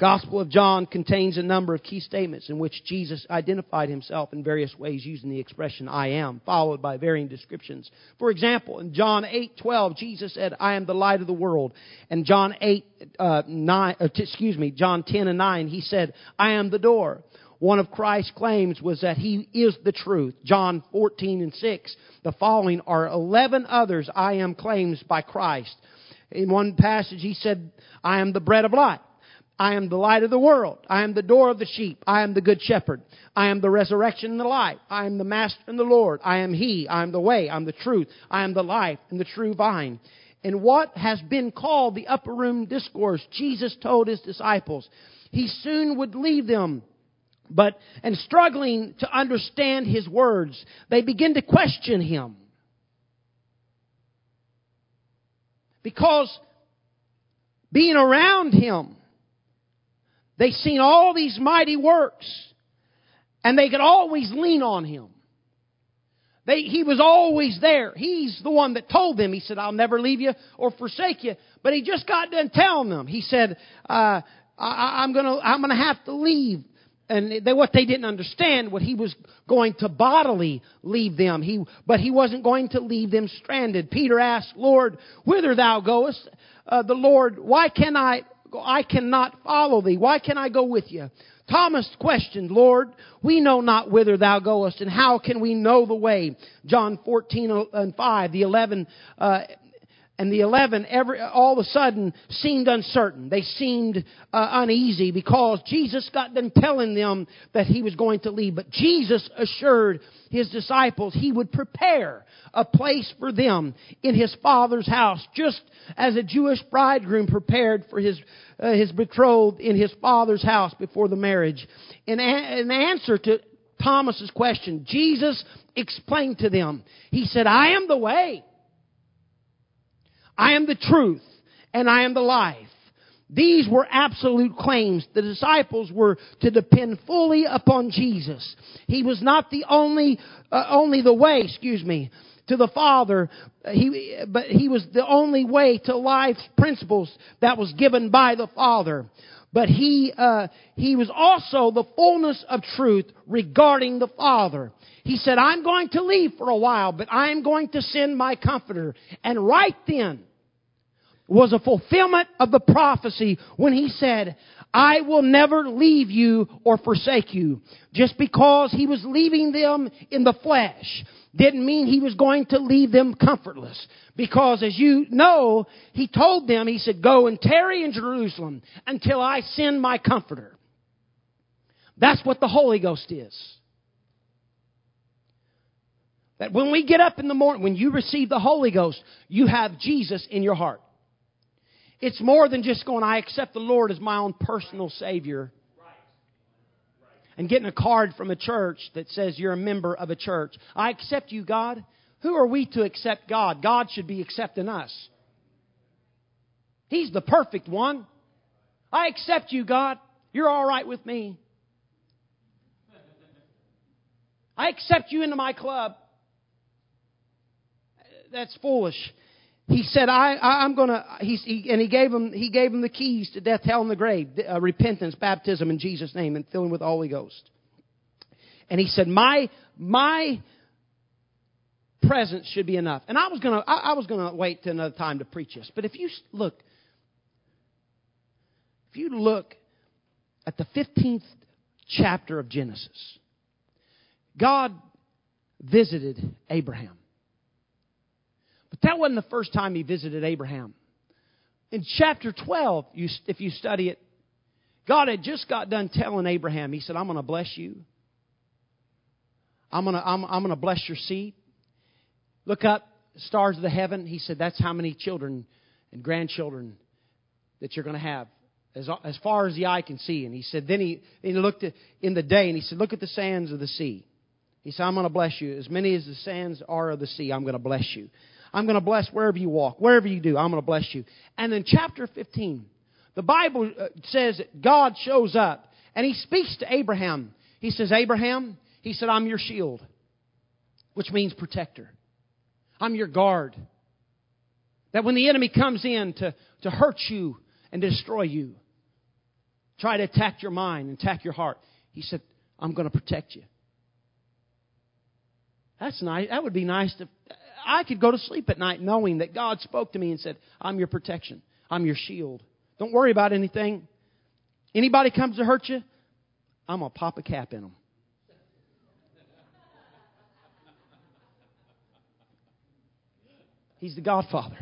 Gospel of John contains a number of key statements in which Jesus identified himself in various ways using the expression I am, followed by varying descriptions. For example, in John 8:12, Jesus said, "I am the light of the world." And John 8 uh, 9 uh, excuse me, John 10 and 9, he said, "I am the door." One of Christ's claims was that he is the truth. John 14 and 6. The following are 11 others I am claims by Christ. In one passage he said, I am the bread of life. I am the light of the world. I am the door of the sheep. I am the good shepherd. I am the resurrection and the life. I am the master and the Lord. I am he. I am the way. I am the truth. I am the life and the true vine. In what has been called the upper room discourse, Jesus told his disciples he soon would leave them but and struggling to understand his words, they begin to question him. Because being around him, they seen all these mighty works, and they could always lean on him. They, he was always there. He's the one that told them. He said, "I'll never leave you or forsake you." But he just got done telling them. He said, uh, I, "I'm gonna, I'm gonna have to leave." And they, what they didn't understand, what he was going to bodily leave them. He, but he wasn't going to leave them stranded. Peter asked, "Lord, whither thou goest?" Uh, the Lord, "Why can I I cannot follow thee. Why can I go with you? Thomas questioned, Lord, we know not whither thou goest, and how can we know the way? John 14 and 5, the 11, uh, and the 11 every, all of a sudden seemed uncertain. They seemed uh, uneasy because Jesus got done telling them that he was going to leave. But Jesus assured his disciples he would prepare a place for them in his father's house, just as a Jewish bridegroom prepared for his, uh, his betrothed in his father's house before the marriage. In, a- in answer to Thomas's question, Jesus explained to them, He said, I am the way. I am the truth and I am the life. These were absolute claims. The disciples were to depend fully upon Jesus. He was not the only, uh, only the way, excuse me, to the Father. He, but he was the only way to life's principles that was given by the Father. But he, uh, he was also the fullness of truth regarding the Father. He said, I'm going to leave for a while, but I am going to send my comforter. And right then, was a fulfillment of the prophecy when he said, I will never leave you or forsake you. Just because he was leaving them in the flesh didn't mean he was going to leave them comfortless. Because as you know, he told them, he said, go and tarry in Jerusalem until I send my comforter. That's what the Holy Ghost is. That when we get up in the morning, when you receive the Holy Ghost, you have Jesus in your heart. It's more than just going, I accept the Lord as my own personal Savior. And getting a card from a church that says you're a member of a church. I accept you, God. Who are we to accept God? God should be accepting us. He's the perfect one. I accept you, God. You're all right with me. I accept you into my club. That's foolish he said, I, I, am gonna, he, he, and he gave him, he gave him the keys to death, hell, and the grave, uh, repentance, baptism in Jesus' name, and filling with the Holy Ghost. And he said, my, my presence should be enough. And I was gonna, I, I was gonna wait to another time to preach this. But if you look, if you look at the 15th chapter of Genesis, God visited Abraham. But that wasn't the first time he visited Abraham. In chapter 12, you, if you study it, God had just got done telling Abraham, He said, I'm going to bless you. I'm going to, I'm, I'm to bless your seed. Look up, stars of the heaven. He said, That's how many children and grandchildren that you're going to have. As, as far as the eye can see. And he said, then he, he looked at, in the day and he said, Look at the sands of the sea. He said, I'm going to bless you. As many as the sands are of the sea, I'm going to bless you. I'm going to bless wherever you walk, wherever you do, I'm going to bless you. And in chapter 15, the Bible uh, says that God shows up and he speaks to Abraham. He says, Abraham, he said, I'm your shield, which means protector. I'm your guard. That when the enemy comes in to, to hurt you and destroy you, try to attack your mind and attack your heart, he said, I'm going to protect you. That's nice. That would be nice to I could go to sleep at night knowing that God spoke to me and said, I'm your protection. I'm your shield. Don't worry about anything. Anybody comes to hurt you, I'm going to pop a cap in them. He's the Godfather.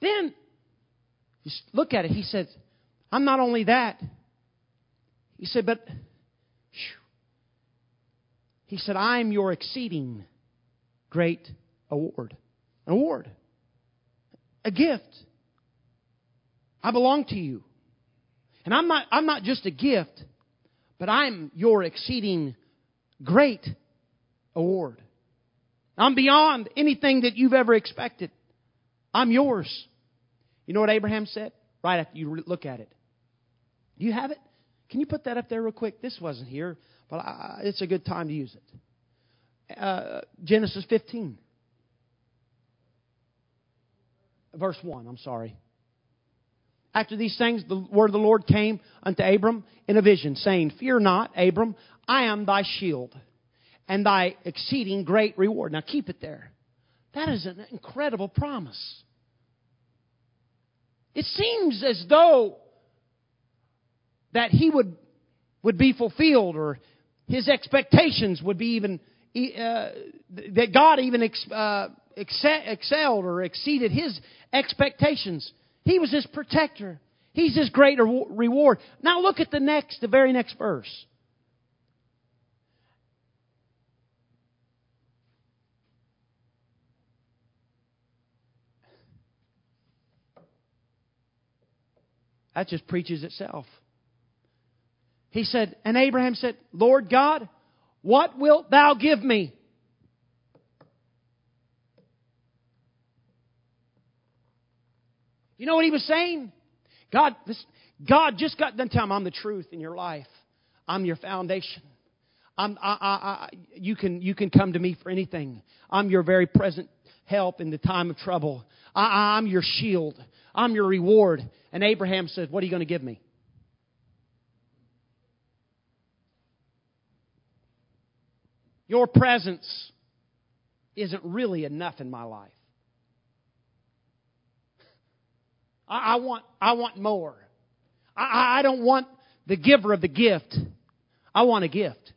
Then, look at it. He said, I'm not only that. He said, but he said, I am your exceeding great award. An award. A gift. I belong to you. And I'm not, I'm not just a gift, but I'm your exceeding great award. I'm beyond anything that you've ever expected. I'm yours. You know what Abraham said? Right after you look at it. Do you have it? Can you put that up there real quick? This wasn't here, but I, it's a good time to use it. Uh, Genesis 15. Verse 1, I'm sorry. After these things, the word of the Lord came unto Abram in a vision, saying, Fear not, Abram, I am thy shield and thy exceeding great reward. Now keep it there. That is an incredible promise. It seems as though that he would, would be fulfilled or his expectations would be even, uh, that God even ex, uh, excelled or exceeded his expectations. He was his protector. He's his great reward. Now look at the next, the very next verse. That just preaches itself. He said, and Abraham said, Lord God, what wilt thou give me? You know what he was saying? God, this, God just got done telling him, I'm the truth in your life. I'm your foundation. I'm, I, I, I, you, can, you can come to me for anything. I'm your very present help in the time of trouble. I, I'm your shield. I'm your reward. And Abraham said, What are you going to give me? Your presence isn't really enough in my life. I, I want, I want more. I, I don't want the giver of the gift. I want a gift.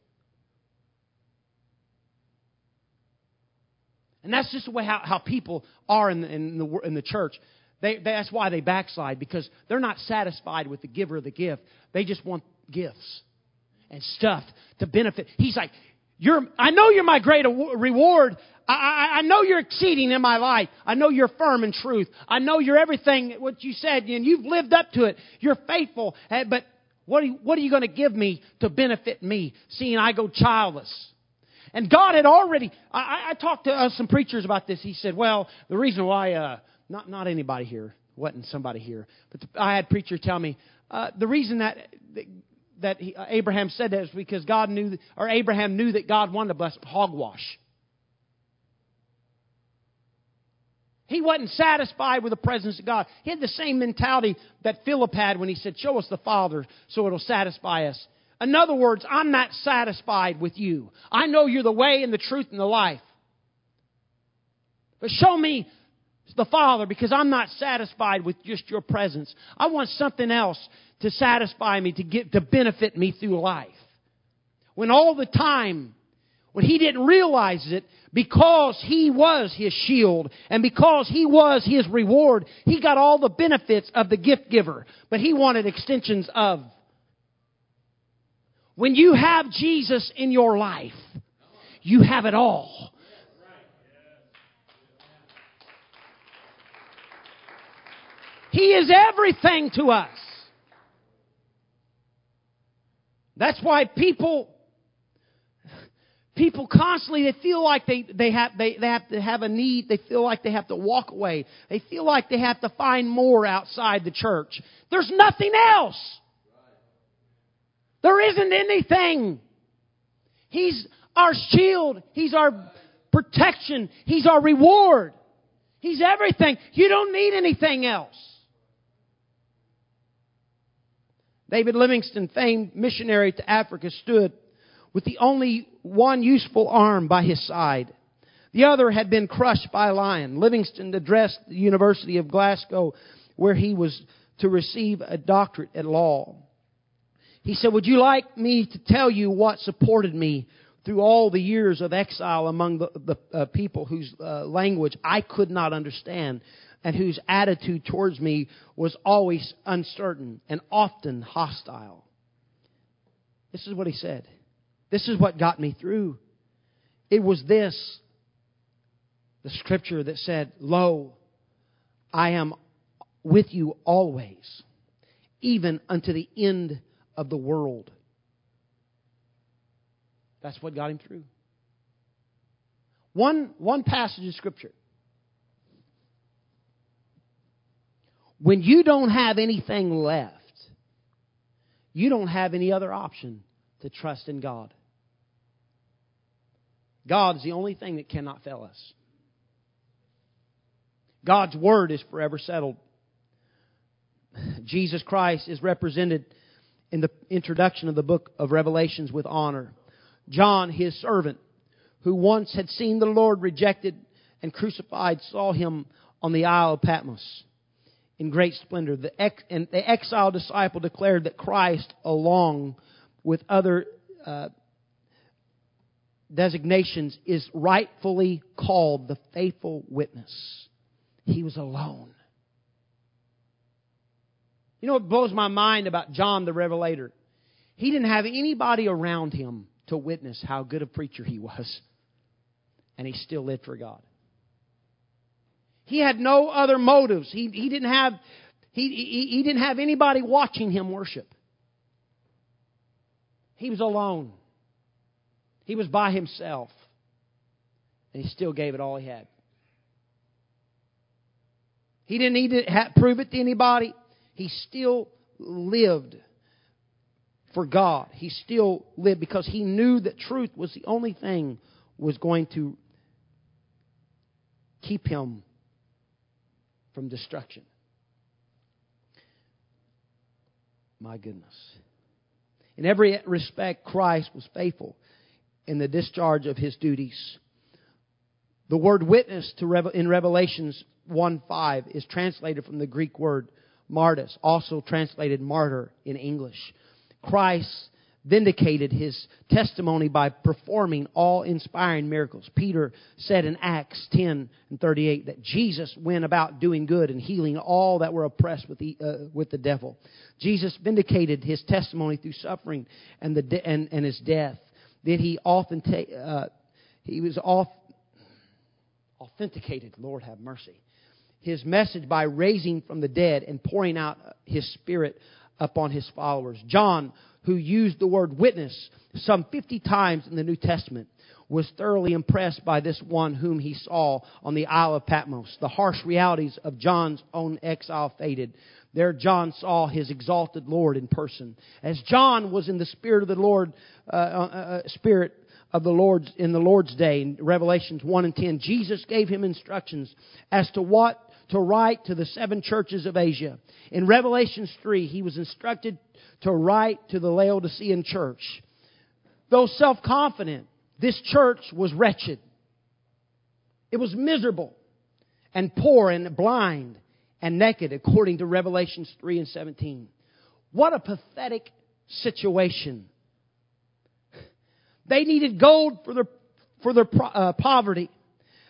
And that's just the way how, how people are in the, in the, in the church. They, that's why they backslide because they're not satisfied with the giver of the gift. They just want gifts and stuff to benefit. He's like, you're, I know you're my great reward. I, I, I know you're exceeding in my life. I know you're firm in truth. I know you're everything what you said and you've lived up to it. You're faithful. Eh, but what are you, what are you going to give me to benefit me seeing I go childless? And God had already, I, I talked to uh, some preachers about this. He said, well, the reason why, uh, not, not anybody here, wasn't somebody here, but the, I had preachers tell me, uh, the reason that, that he, uh, Abraham said that is because God knew, or Abraham knew that God wanted to bless hogwash. He wasn't satisfied with the presence of God. He had the same mentality that Philip had when he said, Show us the Father so it'll satisfy us. In other words, I'm not satisfied with you. I know you're the way and the truth and the life. But show me the Father because I'm not satisfied with just your presence. I want something else to satisfy me, to get, to benefit me through life. When all the time, when he didn't realize it, because he was his shield and because he was his reward, he got all the benefits of the gift giver, but he wanted extensions of. When you have Jesus in your life, you have it all. He is everything to us. That's why people people constantly they feel like they, they have they, they have to have a need, they feel like they have to walk away. They feel like they have to find more outside the church. There's nothing else. There isn't anything. He's our shield. He's our protection. He's our reward. He's everything. You don't need anything else. David Livingstone, famed missionary to Africa, stood with the only one useful arm by his side. The other had been crushed by a lion. Livingstone addressed the University of Glasgow where he was to receive a doctorate at law. He said, Would you like me to tell you what supported me through all the years of exile among the, the uh, people whose uh, language I could not understand? And whose attitude towards me was always uncertain and often hostile. This is what he said. This is what got me through. It was this, the scripture that said, Lo, I am with you always, even unto the end of the world. That's what got him through. One, one passage of Scripture. When you don't have anything left, you don't have any other option to trust in God. God is the only thing that cannot fail us. God's Word is forever settled. Jesus Christ is represented in the introduction of the book of Revelations with honor. John, his servant, who once had seen the Lord rejected and crucified, saw him on the Isle of Patmos in great splendor. The ex- and the exiled disciple declared that Christ, along with other uh, designations, is rightfully called the faithful witness. He was alone. You know what blows my mind about John the Revelator? He didn't have anybody around him to witness how good a preacher he was. And he still lived for God. He had no other motives. He, he didn't have he, he, he didn't have anybody watching him worship. He was alone. He was by himself. And he still gave it all he had. He didn't need to have, prove it to anybody. He still lived for God. He still lived because he knew that truth was the only thing was going to keep him from destruction. My goodness. In every respect, Christ was faithful in the discharge of his duties. The word witness in Revelations 1 5 is translated from the Greek word martyrs, also translated martyr in English. Christ vindicated his testimony by performing all inspiring miracles. Peter said in Acts 10 and 38 that Jesus went about doing good and healing all that were oppressed with the, uh, with the devil. Jesus vindicated his testimony through suffering and, the de- and, and his death. That he often ta- uh, he was off, authenticated, Lord have mercy his message by raising from the dead and pouring out his spirit upon his followers. John, who used the word witness some 50 times in the New Testament, was thoroughly impressed by this one whom he saw on the Isle of Patmos. The harsh realities of John's own exile faded. There, John saw his exalted Lord in person. As John was in the Spirit of the Lord, uh, uh, uh Spirit of the Lord's in the Lord's day in Revelations 1 and 10, Jesus gave him instructions as to what to write to the seven churches of Asia. In Revelations 3, he was instructed to write to the Laodicean church. Though self-confident, this church was wretched. It was miserable and poor and blind and naked according to Revelations 3 and 17. What a pathetic situation. They needed gold for their, for their uh, poverty.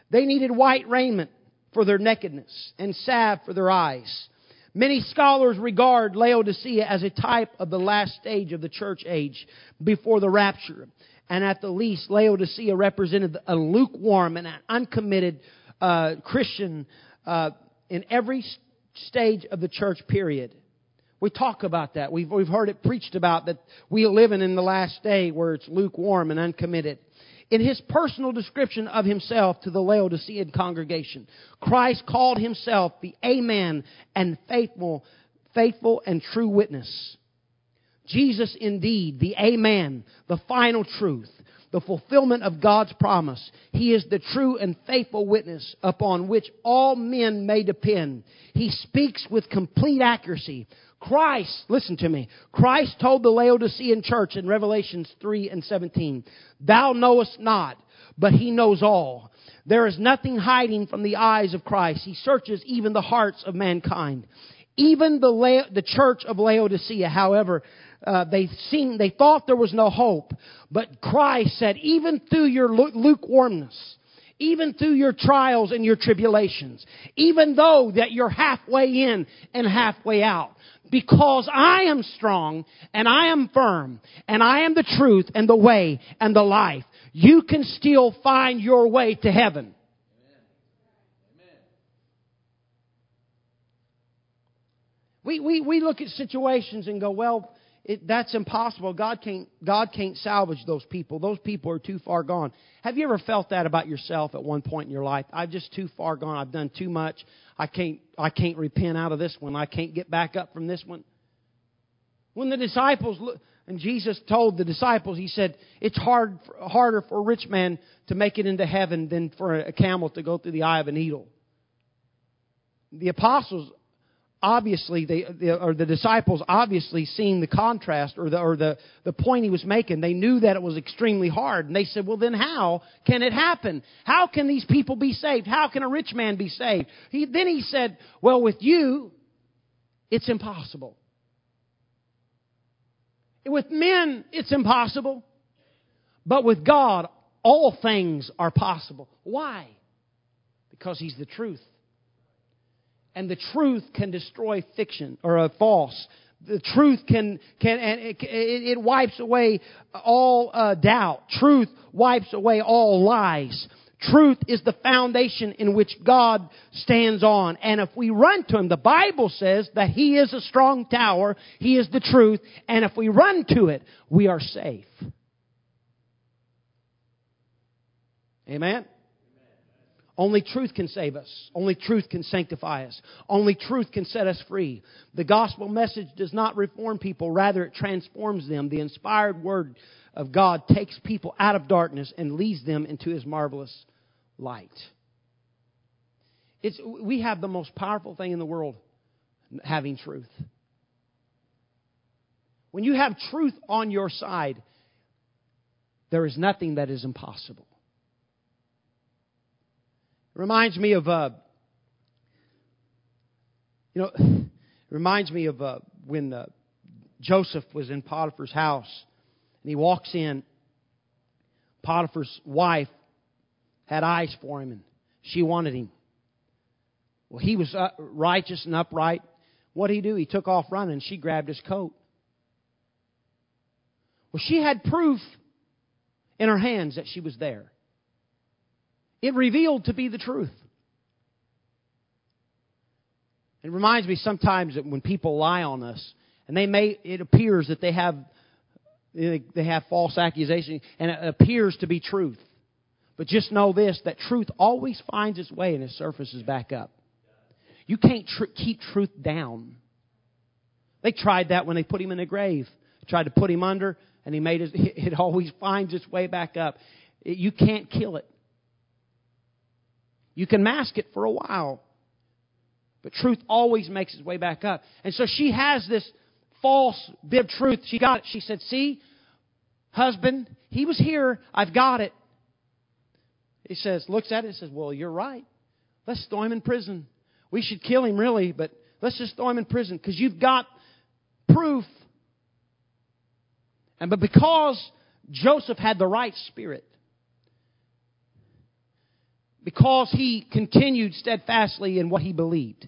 They needed white raiment for their nakedness and salve for their eyes. Many scholars regard Laodicea as a type of the last stage of the church age before the rapture. And at the least, Laodicea represented a lukewarm and an uncommitted uh, Christian uh, in every stage of the church period. We talk about that. We've, we've heard it preached about that we are living in the last day where it's lukewarm and uncommitted in his personal description of himself to the Laodicean congregation. Christ called himself the Amen and faithful, faithful and true witness. Jesus indeed, the Amen, the final truth, the fulfillment of God's promise. He is the true and faithful witness upon which all men may depend. He speaks with complete accuracy, Christ, listen to me. Christ told the Laodicean church in Revelations 3 and 17, Thou knowest not, but He knows all. There is nothing hiding from the eyes of Christ. He searches even the hearts of mankind. Even the, La- the church of Laodicea, however, uh, they seen, they thought there was no hope. But Christ said, even through your lukewarmness, even through your trials and your tribulations, even though that you're halfway in and halfway out, because I am strong and I am firm and I am the truth and the way and the life, you can still find your way to heaven. We, we, we look at situations and go, well, it, that's impossible. God can't, God can't salvage those people. Those people are too far gone. Have you ever felt that about yourself at one point in your life? I'm just too far gone. I've done too much. I can't, I can't repent out of this one. I can't get back up from this one. When the disciples, and Jesus told the disciples, He said, it's hard, harder for a rich man to make it into heaven than for a camel to go through the eye of a needle. The apostles obviously they or the disciples obviously seen the contrast or the or the the point he was making. They knew that it was extremely hard. And they said well then how can it happen? How can these people be saved? How can a rich man be saved? He then he said well with you it's impossible. With men it's impossible. But with God all things are possible. Why? Because he's the truth and the truth can destroy fiction or a false. The truth can can and it, it wipes away all uh, doubt. Truth wipes away all lies. Truth is the foundation in which God stands on. And if we run to Him, the Bible says that He is a strong tower. He is the truth. And if we run to it, we are safe. Amen? Only truth can save us. Only truth can sanctify us. Only truth can set us free. The gospel message does not reform people, rather, it transforms them. The inspired word of God takes people out of darkness and leads them into his marvelous light. It's, we have the most powerful thing in the world having truth. When you have truth on your side, there is nothing that is impossible. Reminds me of, uh, you know, [SIGHS] reminds me of uh, when uh, Joseph was in Potiphar's house and he walks in. Potiphar's wife had eyes for him and she wanted him. Well, he was uh, righteous and upright. What did he do? He took off running. She grabbed his coat. Well, she had proof in her hands that she was there. It revealed to be the truth. It reminds me sometimes that when people lie on us, and they may, it appears that they have, they have false accusation, and it appears to be truth. But just know this, that truth always finds its way and it surfaces back up. You can't tr- keep truth down. They tried that when they put him in the grave. Tried to put him under, and he made it, [LAUGHS] it always finds its way back up. You can't kill it. You can mask it for a while. But truth always makes its way back up. And so she has this false bit of truth. She got it. She said, See, husband, he was here. I've got it. He says, looks at it and says, Well, you're right. Let's throw him in prison. We should kill him, really, but let's just throw him in prison because you've got proof. And but because Joseph had the right spirit, because he continued steadfastly in what he believed.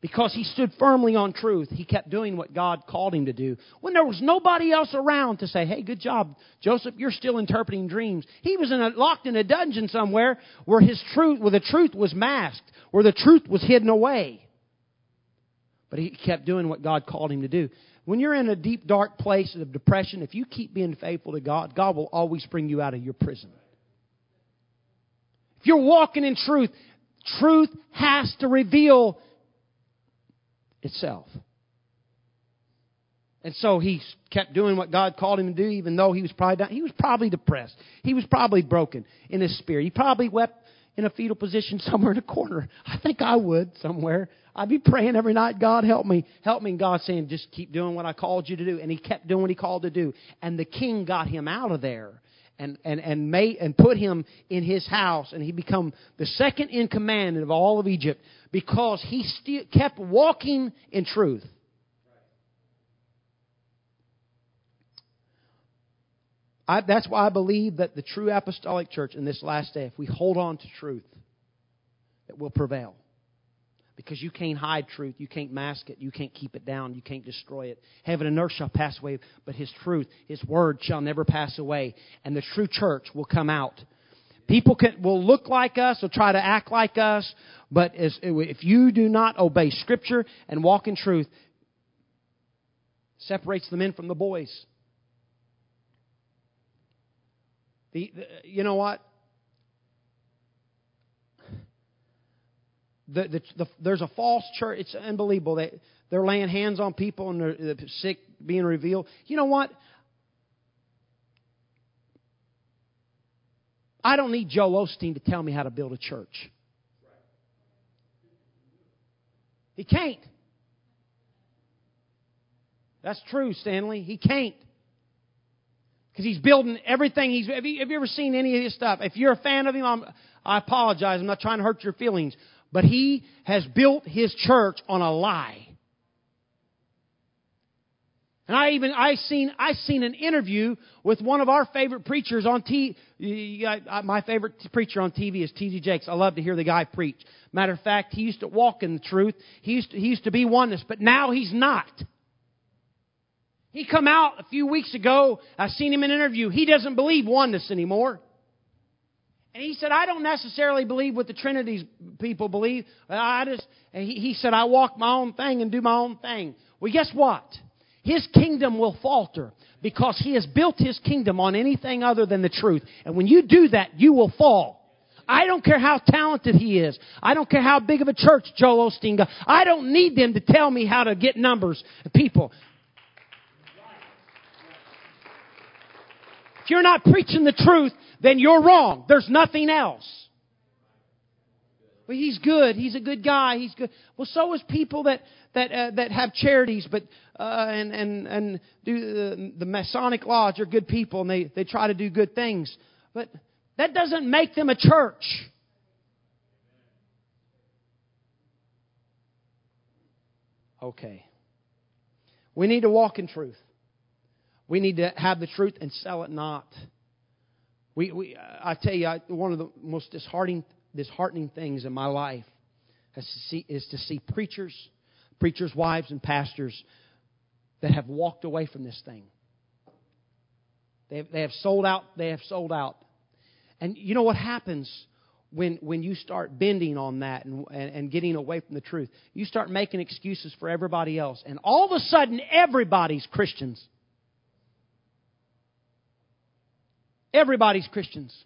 Because he stood firmly on truth, he kept doing what God called him to do. When there was nobody else around to say, hey, good job, Joseph, you're still interpreting dreams. He was in a, locked in a dungeon somewhere where his truth, where the truth was masked, where the truth was hidden away. But he kept doing what God called him to do. When you're in a deep, dark place of depression, if you keep being faithful to God, God will always bring you out of your prison. If you're walking in truth, truth has to reveal itself. And so he kept doing what God called him to do, even though he was probably down. He was probably depressed. He was probably broken in his spirit. He probably wept in a fetal position [LAUGHS] somewhere in a corner. I think I would somewhere. I'd be praying every night, God help me, help me. And God saying, just keep doing what I called you to do. And he kept doing what he called to do. And the king got him out of there and, and, and, made, and put him in his house, and he become the second in command of all of Egypt because he still kept walking in truth. I, that's why I believe that the true apostolic church in this last day, if we hold on to truth, it will prevail. Because you can't hide truth. You can't mask it. You can't keep it down. You can't destroy it. Heaven and earth shall pass away, but His truth, His word shall never pass away. And the true church will come out. People can, will look like us, will try to act like us, but as, if you do not obey Scripture and walk in truth, separates the men from the boys. The, the you know what? The, the, the, there's a false church. It's unbelievable. They, they're laying hands on people and they're, they're sick being revealed. You know what? I don't need Joel Osteen to tell me how to build a church. He can't. That's true, Stanley. He can't. Because he's building everything. He's, have, you, have you ever seen any of his stuff? If you're a fan of him, I'm, I apologize. I'm not trying to hurt your feelings. But he has built his church on a lie. And I even I seen I seen an interview with one of our favorite preachers on TV. My favorite preacher on TV is T.D. Jakes. I love to hear the guy preach. Matter of fact, he used to walk in the truth. He used to, he used to be oneness, but now he's not. He come out a few weeks ago. I seen him in an interview. He doesn't believe oneness anymore. And he said, I don't necessarily believe what the Trinity's people believe. I just, he, he said, I walk my own thing and do my own thing. Well, guess what? His kingdom will falter because he has built his kingdom on anything other than the truth. And when you do that, you will fall. I don't care how talented he is. I don't care how big of a church Joel Osteen got. I don't need them to tell me how to get numbers. Of people. If you're not preaching the truth, then you're wrong. There's nothing else. Well, he's good. He's a good guy. He's good. Well, so is people that that uh, that have charities, but uh, and and and do the, the Masonic lodge are good people, and they they try to do good things. But that doesn't make them a church. Okay. We need to walk in truth. We need to have the truth and sell it not. We, we, I tell you, I, one of the most disheartening, disheartening things in my life is to see, is to see preachers, preachers' wives, and pastors that have walked away from this thing. They have, they have sold out. They have sold out. And you know what happens when, when you start bending on that and, and, and getting away from the truth? You start making excuses for everybody else. And all of a sudden, everybody's Christians. Everybody's Christians.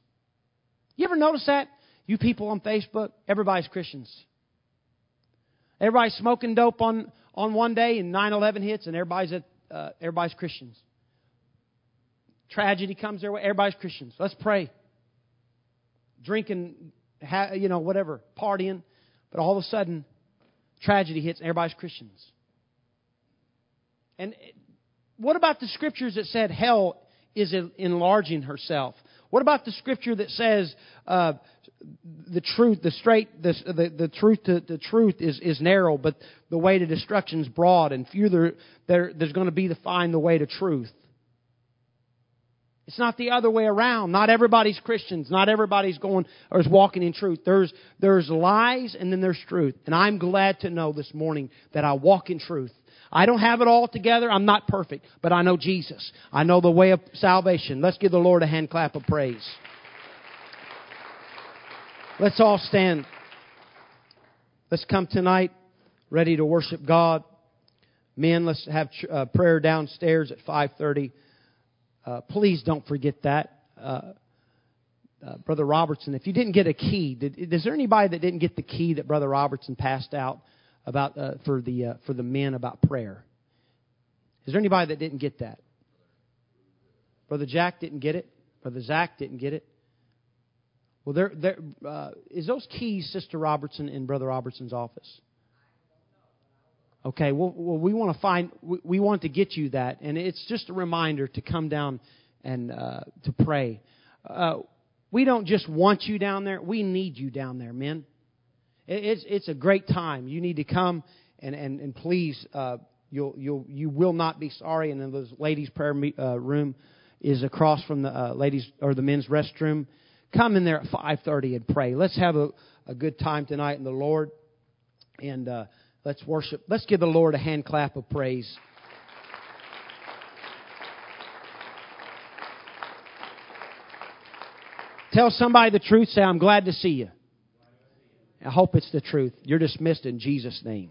You ever notice that? You people on Facebook, everybody's Christians. Everybody's smoking dope on, on one day and 9-11 hits and everybody's, at, uh, everybody's Christians. Tragedy comes their way, everybody's Christians. Let's pray. Drinking, you know, whatever, partying. But all of a sudden, tragedy hits and everybody's Christians. And what about the scriptures that said hell is enlarging herself? What about the scripture that says uh, the truth, the straight, the, the, the truth to the truth is, is narrow, but the way to destruction is broad, and few there, there, there's going to be to find the way to truth. It's not the other way around. Not everybody's Christians. Not everybody's going or is walking in truth. There's, there's lies and then there's truth. And I'm glad to know this morning that I walk in truth. I don't have it all together. I'm not perfect, but I know Jesus. I know the way of salvation. Let's give the Lord a hand clap of praise. Let's all stand. Let's come tonight ready to worship God. Men, let's have uh, prayer downstairs at 5:30. Uh, please don't forget that. Uh, uh, Brother Robertson, if you didn't get a key, did, is there anybody that didn't get the key that Brother Robertson passed out? About uh, for the uh, for the men about prayer. Is there anybody that didn't get that? Brother Jack didn't get it. Brother Zach didn't get it. Well, there, there uh, is those keys, Sister Robertson, in Brother Robertson's office. Okay, well, well we want to find, we, we, want to get you that, and it's just a reminder to come down and uh, to pray. Uh, we don't just want you down there; we need you down there, men. It's, it's a great time. You need to come and, and, and please, uh, you'll, you'll, you will not be sorry. And then the ladies' prayer meet, uh, room is across from the uh, ladies or the men's restroom. Come in there at 5:30 and pray. Let's have a, a good time tonight in the Lord, and uh, let's worship. Let's give the Lord a hand clap of praise. Tell somebody the truth. Say, I'm glad to see you. I hope it's the truth. You're dismissed in Jesus' name.